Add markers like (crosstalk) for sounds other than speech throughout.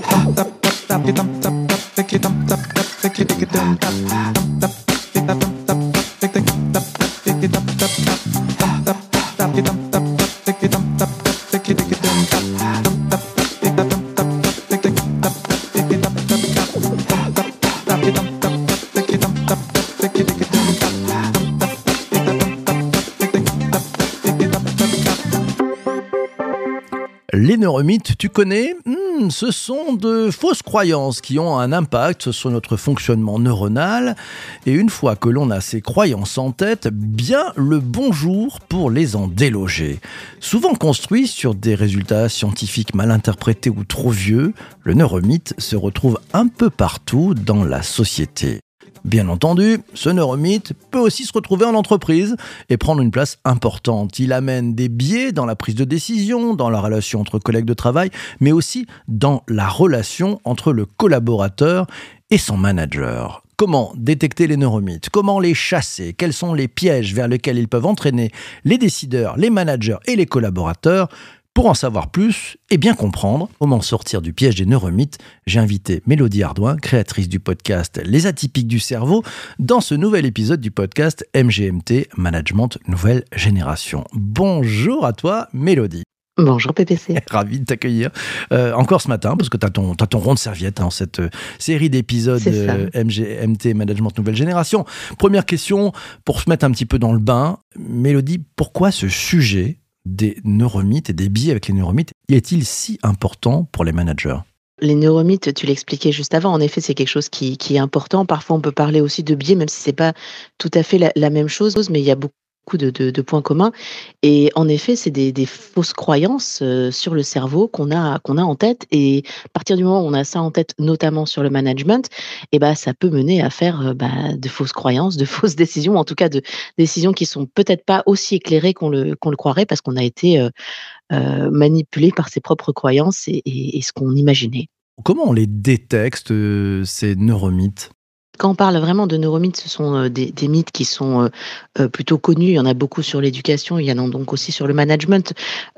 tap tap tap tap tap tap tap tap tap tap tap tap tap tap tu connais Hmm, Ce sont de fausses croyances qui ont un impact sur notre fonctionnement neuronal. Et une fois que l'on a ces croyances en tête, bien le bonjour pour les en déloger. Souvent construit sur des résultats scientifiques mal interprétés ou trop vieux, le neuromythe se retrouve un peu partout dans la société. Bien entendu, ce neuromythe peut aussi se retrouver en entreprise et prendre une place importante. Il amène des biais dans la prise de décision, dans la relation entre collègues de travail, mais aussi dans la relation entre le collaborateur et son manager. Comment détecter les neuromythes? Comment les chasser? Quels sont les pièges vers lesquels ils peuvent entraîner les décideurs, les managers et les collaborateurs? Pour en savoir plus et bien comprendre comment sortir du piège des neuromythes, j'ai invité Mélodie Ardouin, créatrice du podcast Les atypiques du cerveau, dans ce nouvel épisode du podcast MGMT Management Nouvelle Génération. Bonjour à toi, Mélodie. Bonjour PPC. (laughs) Ravi de t'accueillir euh, encore ce matin parce que tu as ton, as ton rond de serviette dans cette euh, série d'épisodes euh, MGMT Management Nouvelle Génération. Première question pour se mettre un petit peu dans le bain. Mélodie, pourquoi ce sujet des neuromythes et des biais avec les neuromythes est-il si important pour les managers? Les neuromythes, tu l'expliquais juste avant, en effet, c'est quelque chose qui, est important. Parfois, on peut parler aussi de biais, même si c'est pas tout à fait la, même chose, mais il y a beaucoup beaucoup de, points communs. Et en effet, c'est des, fausses croyances euh, sur le cerveau qu'on a, a en tête. Et à partir du moment où on a ça en tête, notamment sur le management, et eh ben, ça peut mener à faire euh, bah, de fausses croyances, de (laughs) fausses décisions, en tout cas de décisions qui sont peut-être pas aussi éclairées qu'on le, le croirait parce qu'on a été euh, manipulé par ses propres croyances et, et ce qu'on imaginait. Comment on les détecte, ces neuromythes? Quand on parle vraiment de neuromythes, ce sont euh, des, mythes qui sont euh, euh, plutôt connus. Il y en a beaucoup sur l'éducation, il y en a donc aussi sur le management.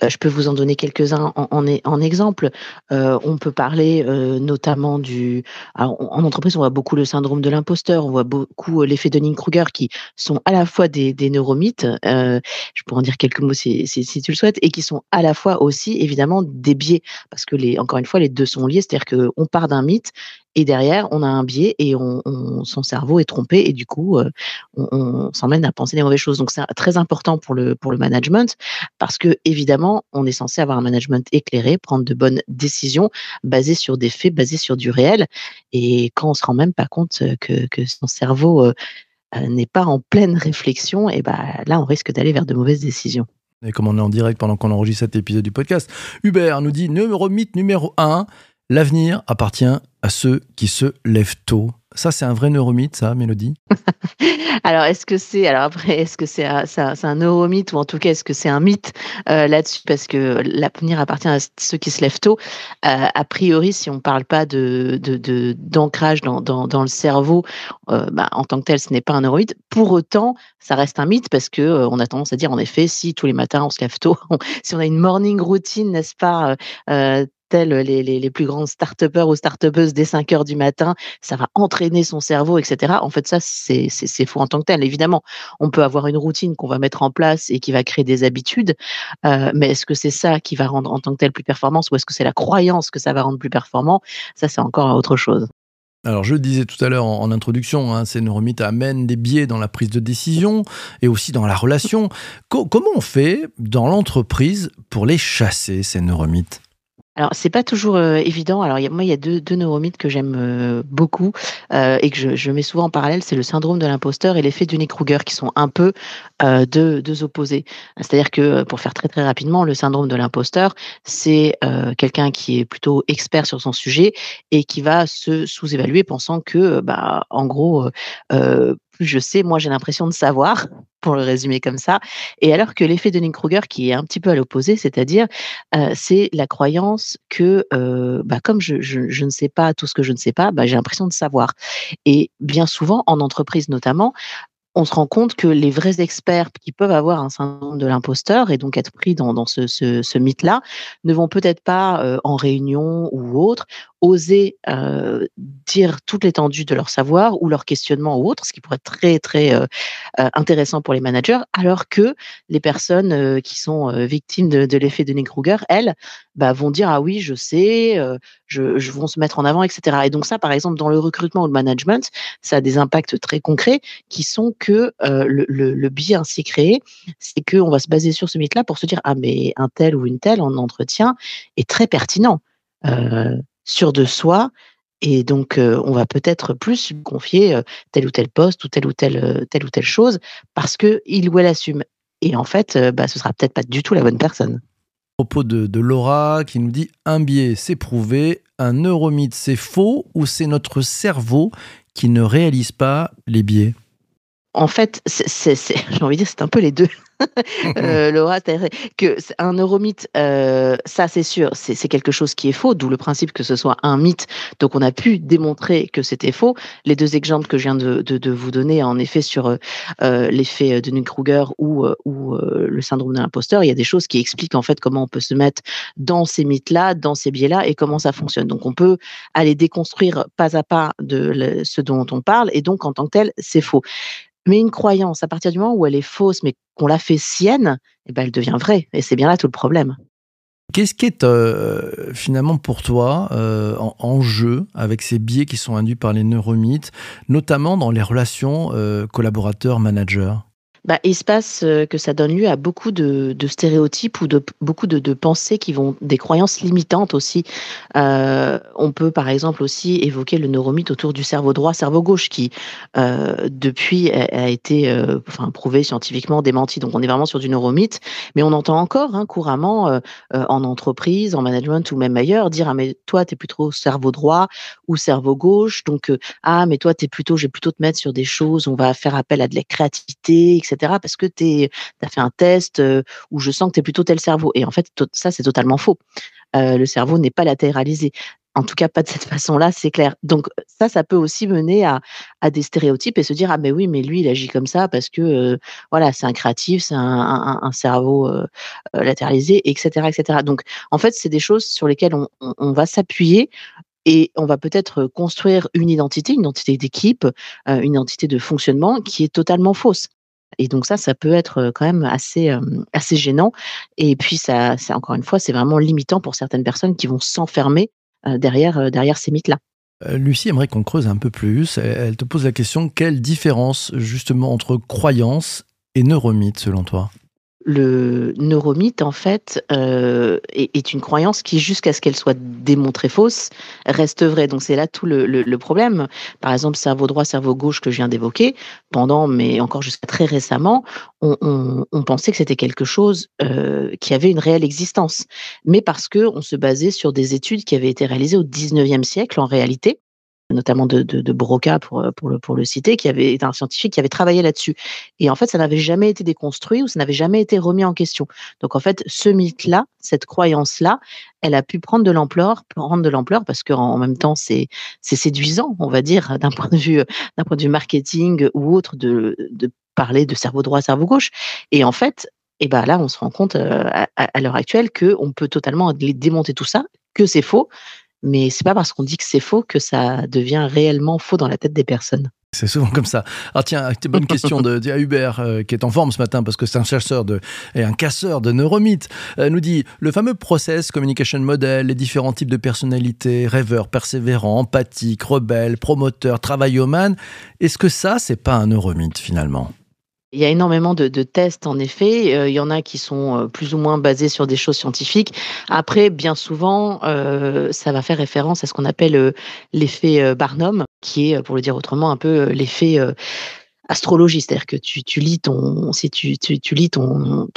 je peux vous en donner quelques-uns en, exemple. on peut parler notamment du... en entreprise, on voit beaucoup le syndrome de l'imposteur, on voit beaucoup l'effet de Dunning-Kruger qui sont à la fois des, neuromythes, je pourrais en dire quelques mots si, si, tu le souhaites, et qui sont à la fois aussi évidemment des biais, parce que les, encore une fois, les deux sont liés, c'est-à-dire qu'on part d'un mythe et derrière, on a un biais et on, son cerveau est trompé et du coup, euh, on, s'emmène à penser des mauvaises choses. Donc, c'est très important pour le, pour le management parce que, évidemment, on est censé avoir un management éclairé, prendre de bonnes décisions basées sur des faits, basées sur du réel. Et quand on se rend même pas compte que, que son cerveau euh, euh, n'est pas en pleine réflexion, et ben là, on risque d'aller vers de mauvaises décisions. Et comme on est en direct pendant qu'on enregistre cet épisode du podcast, Hubert nous dit numéro mythe numéro 1, L'avenir appartient à ceux qui se lèvent tôt. Ça, c'est un vrai neuromythe, ça, Mélodie (laughs) Alors, est-ce que c'est alors après, est-ce que c'est un, un, neuromythe ou en tout cas, est-ce que c'est un mythe euh, là-dessus? Parce que l'avenir appartient à ceux qui se lèvent tôt. Euh, a priori, si on ne parle pas de, d'ancrage dans, le cerveau, euh, bah, en tant que tel, ce n'est pas un neuromythe. Pour autant, ça reste un mythe parce que on a tendance à dire, en effet, si tous les matins on se lève tôt, (laughs) si on a une morning routine, n'est-ce pas les, les, plus grands start-upers ou start-upeuses dès 5 heures du matin, ça va entraîner son cerveau, etc. En fait, ça, c'est faux en tant que tel. Évidemment, on peut avoir une routine qu'on va mettre en place et qui va créer des habitudes, euh, mais est-ce que c'est ça qui va rendre en tant que tel plus performant ou est-ce que c'est la croyance que ça va rendre plus performant? Ça, c'est encore autre chose. Alors, je le disais tout à l'heure en, introduction, hein, ces neuromythes amènent des biais dans la prise de décision et aussi dans la relation. comment on fait dans l'entreprise pour les chasser, ces neuromythes alors, c'est pas toujours euh, évident. Alors, y a, moi, il y a deux, deux neuromythes que j'aime euh, beaucoup euh, et que je, je, mets souvent en parallèle. C'est le syndrome de l'imposteur et l'effet Dunning Kruger, qui sont un peu deux, deux, opposés. C'est-à-dire que, pour faire très très rapidement, le syndrome de l'imposteur, c'est quelqu'un qui est plutôt expert sur son sujet et qui va se sous-évaluer, pensant que, bah, en gros, plus je sais, moi j'ai l'impression de savoir, pour le résumer comme ça. Et alors que l'effet de Dunning-Kruger, qui est un petit peu à l'opposé, c'est-à-dire euh, c'est la croyance que euh, bah, comme je, ne sais pas tout ce que je ne sais pas, bah, j'ai l'impression de savoir. Et bien souvent, en entreprise notamment, on se rend compte que les vrais experts qui peuvent avoir un syndrome de l'imposteur et donc être pris dans, ce mythe-là ne vont peut-être pas euh, en réunion ou autre oser dire toute l'étendue de leur savoir ou leur questionnement ou autre, ce qui pourrait être très très intéressant pour les managers, alors que les personnes qui sont victimes de, l'effet de Kruger, elles, bah, vont dire ah oui je sais, je, je vont se mettre en avant, etc. Et donc ça, par exemple, dans le recrutement ou le management, ça a des impacts très concrets qui sont que le, biais ainsi créé, c'est qu'on va se baser sur ce mythe-là pour se dire ah mais un tel ou une telle en entretien est très pertinent. Euh, sûr de soi, et donc, on va peut-être plus confier tel ou tel poste ou telle ou telle, telle ou telle chose parce qu'il ou elle assume. Et en fait, bah, ce sera peut-être pas du tout la bonne personne. Propos de, de Laura qui nous dit un biais c'est prouvé, un neuromythe c'est faux ou c'est notre cerveau qui ne réalise pas les biais? En fait, (laughs) j'ai envie de dire c'est un peu les deux. (laughs) euh, (laughs) Laura, que un neuromythe, euh, ça c'est sûr, c'est quelque chose qui est faux, d'où le principe que ce soit un mythe. Donc on a pu démontrer que c'était faux. Les deux exemples que je viens de, de, de vous donner, en effet, sur euh, l'effet de Kruger ou, ou le syndrome de l'imposteur, il y a des choses qui expliquent en fait comment on peut se mettre dans ces mythes-là, dans ces biais-là et comment ça fonctionne. Donc on peut aller déconstruire pas à pas de ce dont on parle et donc en tant que tel, c'est faux. Mais une croyance, à partir du moment où elle est fausse, mais qu'on la fait sienne, eh ben, elle devient vraie. Et c'est bien là tout le problème. Qu'est-ce qui est euh, finalement pour toi euh, en, jeu avec ces biais qui sont induits par les neuromythes, notamment dans les relations euh, collaborateurs-managers? Bah, se passe que ça donne lieu à beaucoup de, stéréotypes ou de beaucoup de, pensées qui vont des croyances limitantes aussi. Euh, on peut par exemple aussi évoquer le neuromythe autour du cerveau droit, cerveau gauche, qui euh, depuis a, été euh, enfin, prouvé scientifiquement, démenti. Donc on est vraiment sur du neuromythe, mais on entend encore hein, couramment euh, en entreprise, en management ou même ailleurs dire ah mais toi t'es plutôt cerveau droit ou cerveau gauche, donc ah mais toi t'es plutôt, je vais plutôt te mettre sur des choses, on va faire appel à de la créativité, etc parce que tu as fait un test où je sens que tu es plutôt tel cerveau. Et en fait, ça, c'est totalement faux. le cerveau n'est pas latéralisé. En tout cas, pas de cette (laughs) façon-là, c'est clair. Donc ça, ça peut aussi mener à, des stéréotypes et se dire ah mais oui, mais lui il agit comme ça parce que voilà, c'est un créatif, c'est un, cerveau latéralisé, etc., etc. Donc en fait, c'est des choses sur lesquelles on, va s'appuyer et on va peut-être construire une identité, une identité d'équipe, une identité de fonctionnement qui est totalement fausse. Et donc ça, ça peut être quand même assez, assez gênant. Et puis, ça, encore une fois, c'est vraiment limitant pour certaines personnes qui vont s'enfermer derrière, derrière ces mythes-là. Lucie aimerait qu'on creuse un peu plus. Elle te pose la question, quelle différence justement entre croyance et neuromythe selon toi? Le neuromythe, en fait, euh, est, une croyance qui, jusqu'à ce qu'elle soit démontrée fausse, reste vraie. Donc c'est là tout le, problème. Par exemple, cerveau droit, cerveau gauche que je viens d'évoquer, pendant, mais encore jusqu'à très récemment, on, pensait que c'était quelque chose euh, qui avait une réelle existence. Mais parce que on se basait sur des études qui avaient été réalisées au 19e siècle, en réalité, notamment de, Broca pour, euh, pour, le, citer, qui avait été un scientifique qui avait travaillé là-dessus. Et en fait, ça n'avait jamais été déconstruit ou ça n'avait jamais été remis en question. Donc en fait, ce mythe-là, cette croyance-là, elle a pu prendre de l'ampleur, prendre de l'ampleur parce qu'en même temps, c'est séduisant, on va dire, (laughs) d'un point de vue marketing ou autre, de, parler de cerveau droit, cerveau gauche. Et en fait, et ben là, on se rend compte euh, à, à l'heure actuelle qu'on peut totalement démonter tout ça, que c'est faux, mais c'est pas parce qu'on dit que c'est faux que ça devient réellement faux dans la tête des personnes. C'est souvent comme ça. Ah tiens, bonne question de, Hubert euh, qui est en forme ce matin parce que c'est un chercheur de, et un casseur de neuromythes. Euh, nous dit le fameux process communication model, les différents types de personnalités, rêveur, persévérant, empathique, rebelle, promoteur, travaillomane. Est-ce que ça, c'est pas un neuromythe finalement? Il y a énormément de, tests, en effet. Euh, il y en a qui sont euh, plus ou moins basés sur des choses scientifiques. Après, bien souvent, euh, ça va faire référence à ce qu'on appelle l'effet Barnum, qui est, pour le dire autrement, un peu l'effet astrologie, c'est-à-dire que tu, lis ton, si tu, lis ton,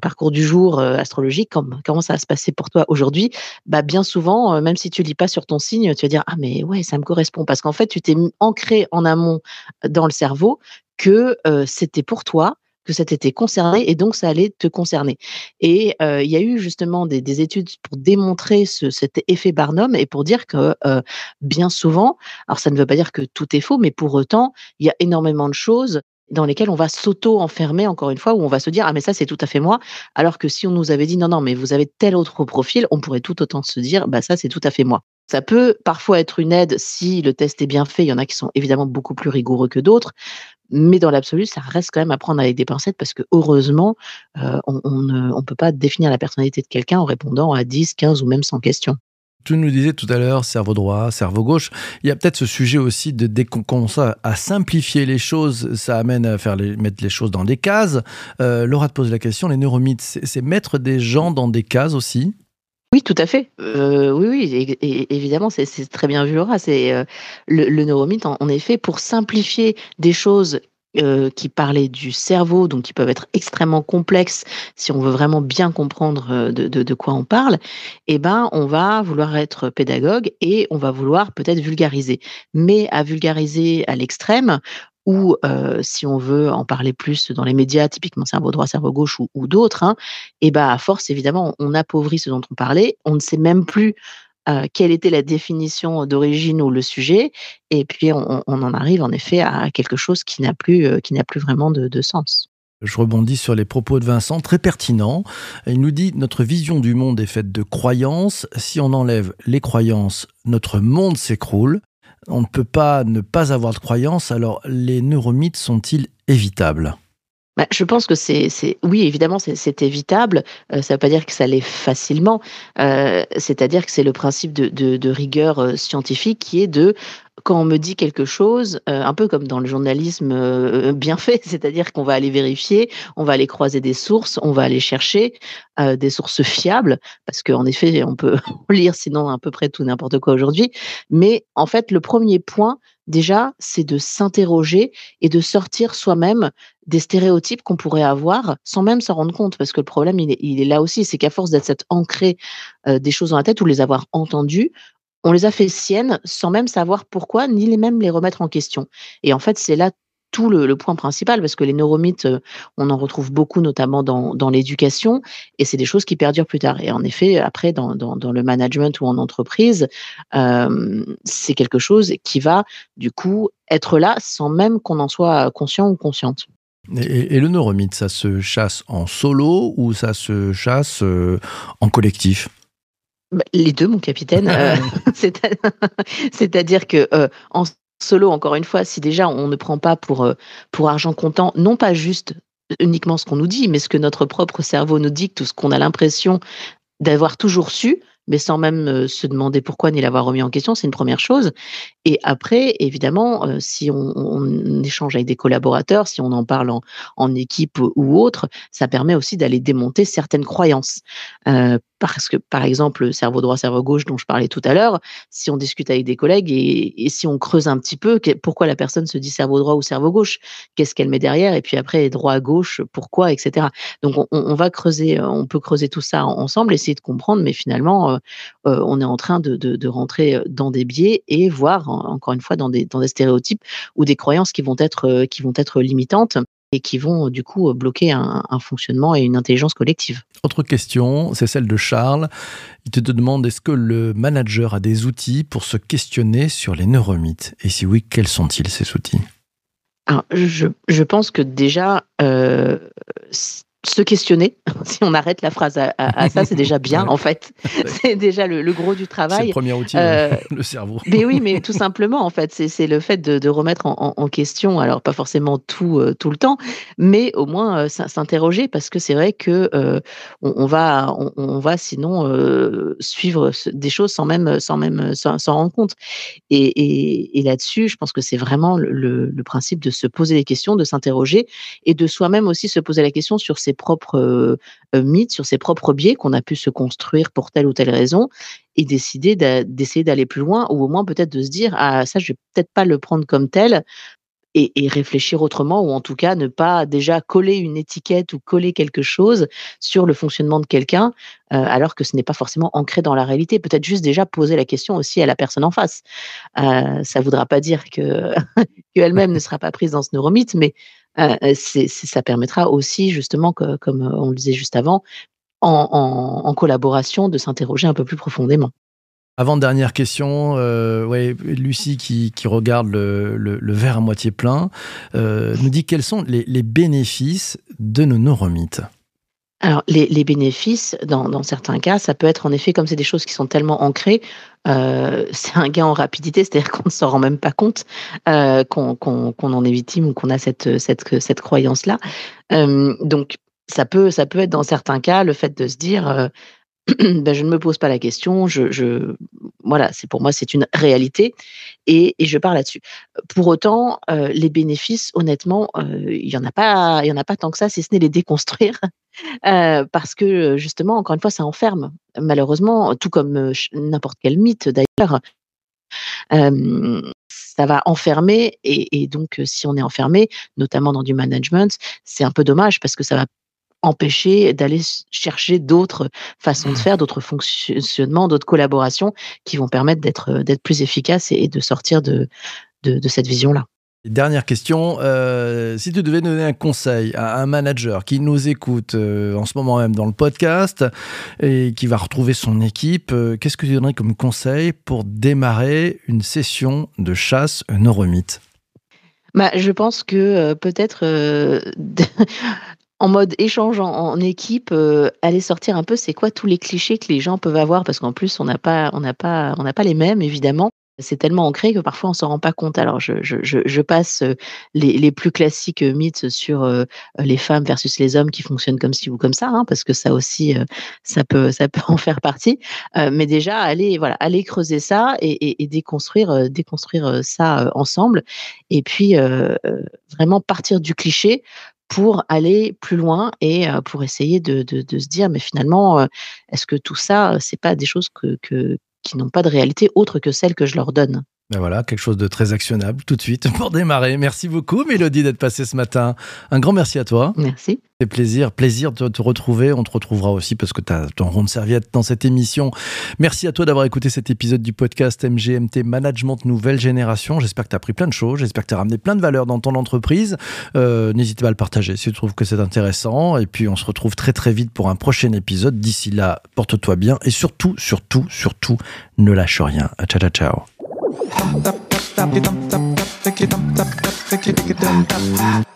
parcours du jour astrologique, comme, comment ça va se passer pour toi aujourd'hui, bah bien souvent, même si tu lis pas sur ton signe, tu vas dire ah mais ouais ça me correspond parce qu'en fait tu t'es ancré en amont dans le cerveau que c'était pour toi, que ça t'était concerné et donc ça allait te concerner. Et il y a eu justement des, études pour démontrer cet effet Barnum et pour dire que bien souvent, alors ça ne veut pas dire que tout est faux, mais pour autant, il y a énormément de choses dans lesquelles on va s'auto-enfermer, encore une fois, où on va se dire, ah mais ça c'est tout à fait moi, alors que si on nous avait dit, non, non, mais vous avez tel autre profil, on pourrait tout autant se dire, bah ça c'est tout à fait moi. Ça peut parfois être une aide si le test est bien fait. Il y en a qui sont évidemment beaucoup plus rigoureux que d'autres. Mais dans l'absolu, ça reste quand même à prendre avec des pincettes parce que heureusement, euh, on ne peut pas définir la personnalité de quelqu'un en répondant à 10, 15 ou même 100 questions. Tu nous disais tout à l'heure, cerveau droit, cerveau gauche. Il y a peut-être ce sujet aussi de dès qu'on commence à simplifier les choses, ça amène à faire mettre les choses dans des cases. Euh, Laura te pose la question, les neuromythes, c'est mettre des gens dans des cases aussi? Oui, tout à fait. Euh, oui, oui, évidemment, c'est très bien vu, Laura. C'est euh, le, le, neuromythe, en, effet, pour simplifier des choses euh, qui parlaient du cerveau, donc qui peuvent être extrêmement complexes si on veut vraiment bien comprendre de, quoi on parle, eh ben, on va vouloir être pédagogue et on va vouloir peut-être vulgariser. Mais à vulgariser à l'extrême, ou si on veut en parler plus dans les médias, typiquement cerveau droit, cerveau gauche ou, d'autres, hein, et ben à force évidemment on appauvrit ce dont on parlait, on ne sait même plus quelle était la définition d'origine ou le sujet, et puis on, en arrive en effet à quelque chose qui n'a plus, qui n'a plus vraiment de, sens. Je rebondis sur les propos de Vincent, très pertinents. Il nous dit notre vision du monde est faite de croyances. Si on enlève les croyances, notre monde s'écroule. On ne peut pas ne pas avoir de croyances. Alors, les neuromythes sont-ils évitables? Bah, je pense que c'est, oui, évidemment, c'est évitable. Euh, ça ne veut pas dire que ça l'est facilement. Euh, c'est-à-dire que c'est le principe de, rigueur euh, scientifique qui est de quand on me dit quelque chose, un peu comme dans le journalisme bien fait, (laughs) c'est-à-dire qu'on va aller vérifier, on va aller croiser des sources, on va aller chercher des sources fiables, parce qu'en effet, on peut (laughs) lire sinon à peu près tout n'importe quoi aujourd'hui. Mais en fait, le premier point, déjà, c'est de s'interroger et de sortir soi-même des stéréotypes qu'on pourrait avoir sans même s'en rendre compte. Parce que le problème, il est, là aussi, c'est qu'à force d'être ancré euh, des choses dans la tête ou les avoir entendues, on les a fait siennes sans même savoir pourquoi, ni les même les remettre en question. Et en fait, c'est là tout le, point principal, parce que les neuromythes, euh, on en retrouve beaucoup, notamment dans, l'éducation, et c'est des choses qui perdurent plus tard. Et en effet, après, dans le management ou en entreprise, euh, c'est quelque chose qui va, du coup, être là sans même qu'on en soit conscient ou consciente. Et, le neuromythe, ça se chasse en solo ou ça se chasse euh, en collectif? Bah, les deux, mon capitaine. (laughs) (laughs) C'est-à-dire que en solo, encore une fois, si déjà on ne prend pas pour, euh, pour argent comptant, non pas juste uniquement ce qu'on nous dit, mais ce que notre propre cerveau nous dicte ou ce qu'on a l'impression d'avoir toujours su, mais sans même euh, se demander pourquoi ni l'avoir remis en question, c'est une première chose. Et après, évidemment, euh, si on, échange avec des collaborateurs, si on en parle en, équipe ou autre, ça permet aussi d'aller démonter certaines croyances. Euh, parce que, par exemple, cerveau droit, cerveau gauche, dont je parlais tout à l'heure, si on discute avec des collègues et, si on creuse un petit peu, pourquoi la personne se dit cerveau droit ou cerveau gauche, qu'est-ce qu'elle met derrière, et puis après droit gauche, pourquoi, etc. Donc on, va creuser, on peut creuser tout ça ensemble, essayer de comprendre, mais finalement, on est en train de, rentrer dans des biais et voir encore une fois dans des, stéréotypes ou des croyances euh, qui vont être limitantes et qui vont du coup bloquer un, fonctionnement et une intelligence collective. Autre question, c'est celle de Charles. Il te demande est-ce que le manager a des outils pour se questionner sur les neuromythes Et si oui, quels sont-ils ces outils? Alors, je, je, pense que déjà, euh, se questionner. (laughs) si on arrête la phrase à, ça, c'est déjà bien, en fait. (laughs) C'est déjà le, gros du travail. C'est le premier outil, euh, (laughs) le cerveau. mais oui, mais tout simplement, en fait, c'est le fait de, remettre en, question, alors pas forcément tout, euh, tout le temps, mais au moins euh, s'interroger, parce que c'est vrai que on, va, on, va sinon suivre des choses sans même sans même s'en rendre compte. Et, là-dessus, je pense que c'est vraiment le, le principe de se poser des questions, de s'interroger et de soi-même aussi se poser la question sur ses propres mythes, sur ses propres biais qu'on a pu se construire pour telle ou telle raison et décider d'essayer d'aller plus loin ou au moins peut-être de se dire ah ça je vais peut-être pas le prendre comme tel et, réfléchir autrement ou en tout cas ne pas déjà coller une étiquette ou coller quelque chose sur le fonctionnement de quelqu'un alors que ce n'est pas forcément ancré dans la réalité. Peut-être juste déjà poser la question aussi à la personne en face. Euh, ça ne voudra pas dire que (laughs) qu'elle-même ne sera pas prise dans ce neuromythe, mais euh, ça permettra aussi, justement, comme on le disait juste avant, en, collaboration, de s'interroger un peu plus profondément. Avant-dernière question, euh, Lucie qui, regarde le, verre à moitié plein, euh, nous dit quels sont les, bénéfices de nos neuromythes? Alors, les, bénéfices, dans, certains cas, ça peut être en effet, comme c'est des choses qui sont tellement ancrées, euh, (laughs) c'est un gain en rapidité, c'est-à-dire qu'on ne s'en rend même pas compte euh, qu'on en est victime ou qu'on a cette, croyance-là. Euh, donc, ça peut être dans certains cas le fait de se dire (clears throat) ben, je ne me pose pas la question, je, je voilà, c'est pour moi c'est une réalité et, et je pars là-dessus. Pour autant, les bénéfices, honnêtement, il y en a pas, il y en a pas tant que ça, si ce n'est les déconstruire. (laughs) Euh, parce que justement, encore une fois, ça enferme. Malheureusement, tout comme n'importe quel mythe d'ailleurs, ça va enfermer. Et, et, donc, si on est enfermé, notamment dans du management, c'est un peu dommage parce que ça va empêcher d'aller chercher d'autres façons de mmh. faire, d'autres fonctionnements, d'autres collaborations qui vont permettre d'être d'être plus efficaces et, de sortir de, de, de cette vision-là. Dernière question, euh, si tu devais donner un conseil à un manager qui nous écoute euh, en ce moment même dans le podcast et qui va retrouver son équipe, euh, qu'est-ce que tu donnerais comme conseil pour démarrer une session de chasse neuromythe? Bah, Je pense que peut-être (laughs) en mode échange en, équipe, aller sortir un peu c'est quoi tous les clichés que les gens peuvent avoir? Parce qu'en plus on n'a pas pas pas les mêmes évidemment c'est tellement ancré que parfois on s'en rend pas compte. Alors je, passe les, les, plus classiques mythes sur les femmes versus les hommes qui fonctionnent comme ci ou comme ça, hein, parce que ça aussi, ça peut, ça peut (laughs) en faire partie. mais déjà, aller, voilà, aller creuser ça et, et, déconstruire, déconstruire ça ensemble. Et puis vraiment partir du cliché pour aller plus loin et pour essayer de, de, se dire, mais finalement, est-ce que tout ça, c'est pas des choses que, que qui n'ont pas de réalité autre que celle que je leur donne? Ben voilà, quelque chose de très actionnable tout de suite (laughs) pour démarrer. Merci beaucoup, Mélodie, d'être passée ce matin. Un grand merci à toi. Merci. C'est plaisir, plaisir de te retrouver. On te retrouvera aussi parce que tu as ton rond de serviette dans cette émission. Merci à toi d'avoir écouté cet épisode du podcast MGMT Management Nouvelle Génération. J'espère que tu as appris plein de choses. J'espère que tu as ramené plein de valeurs dans ton entreprise. Euh, n'hésite pas à le partager si tu trouves que c'est intéressant. Et puis, on se retrouve très très vite pour un prochain épisode. D'ici là, porte-toi bien et surtout, surtout, surtout, ne lâche rien. Ciao, ciao, ciao. Tap tap tap tap tap tap tap tap tap tap tap tap tap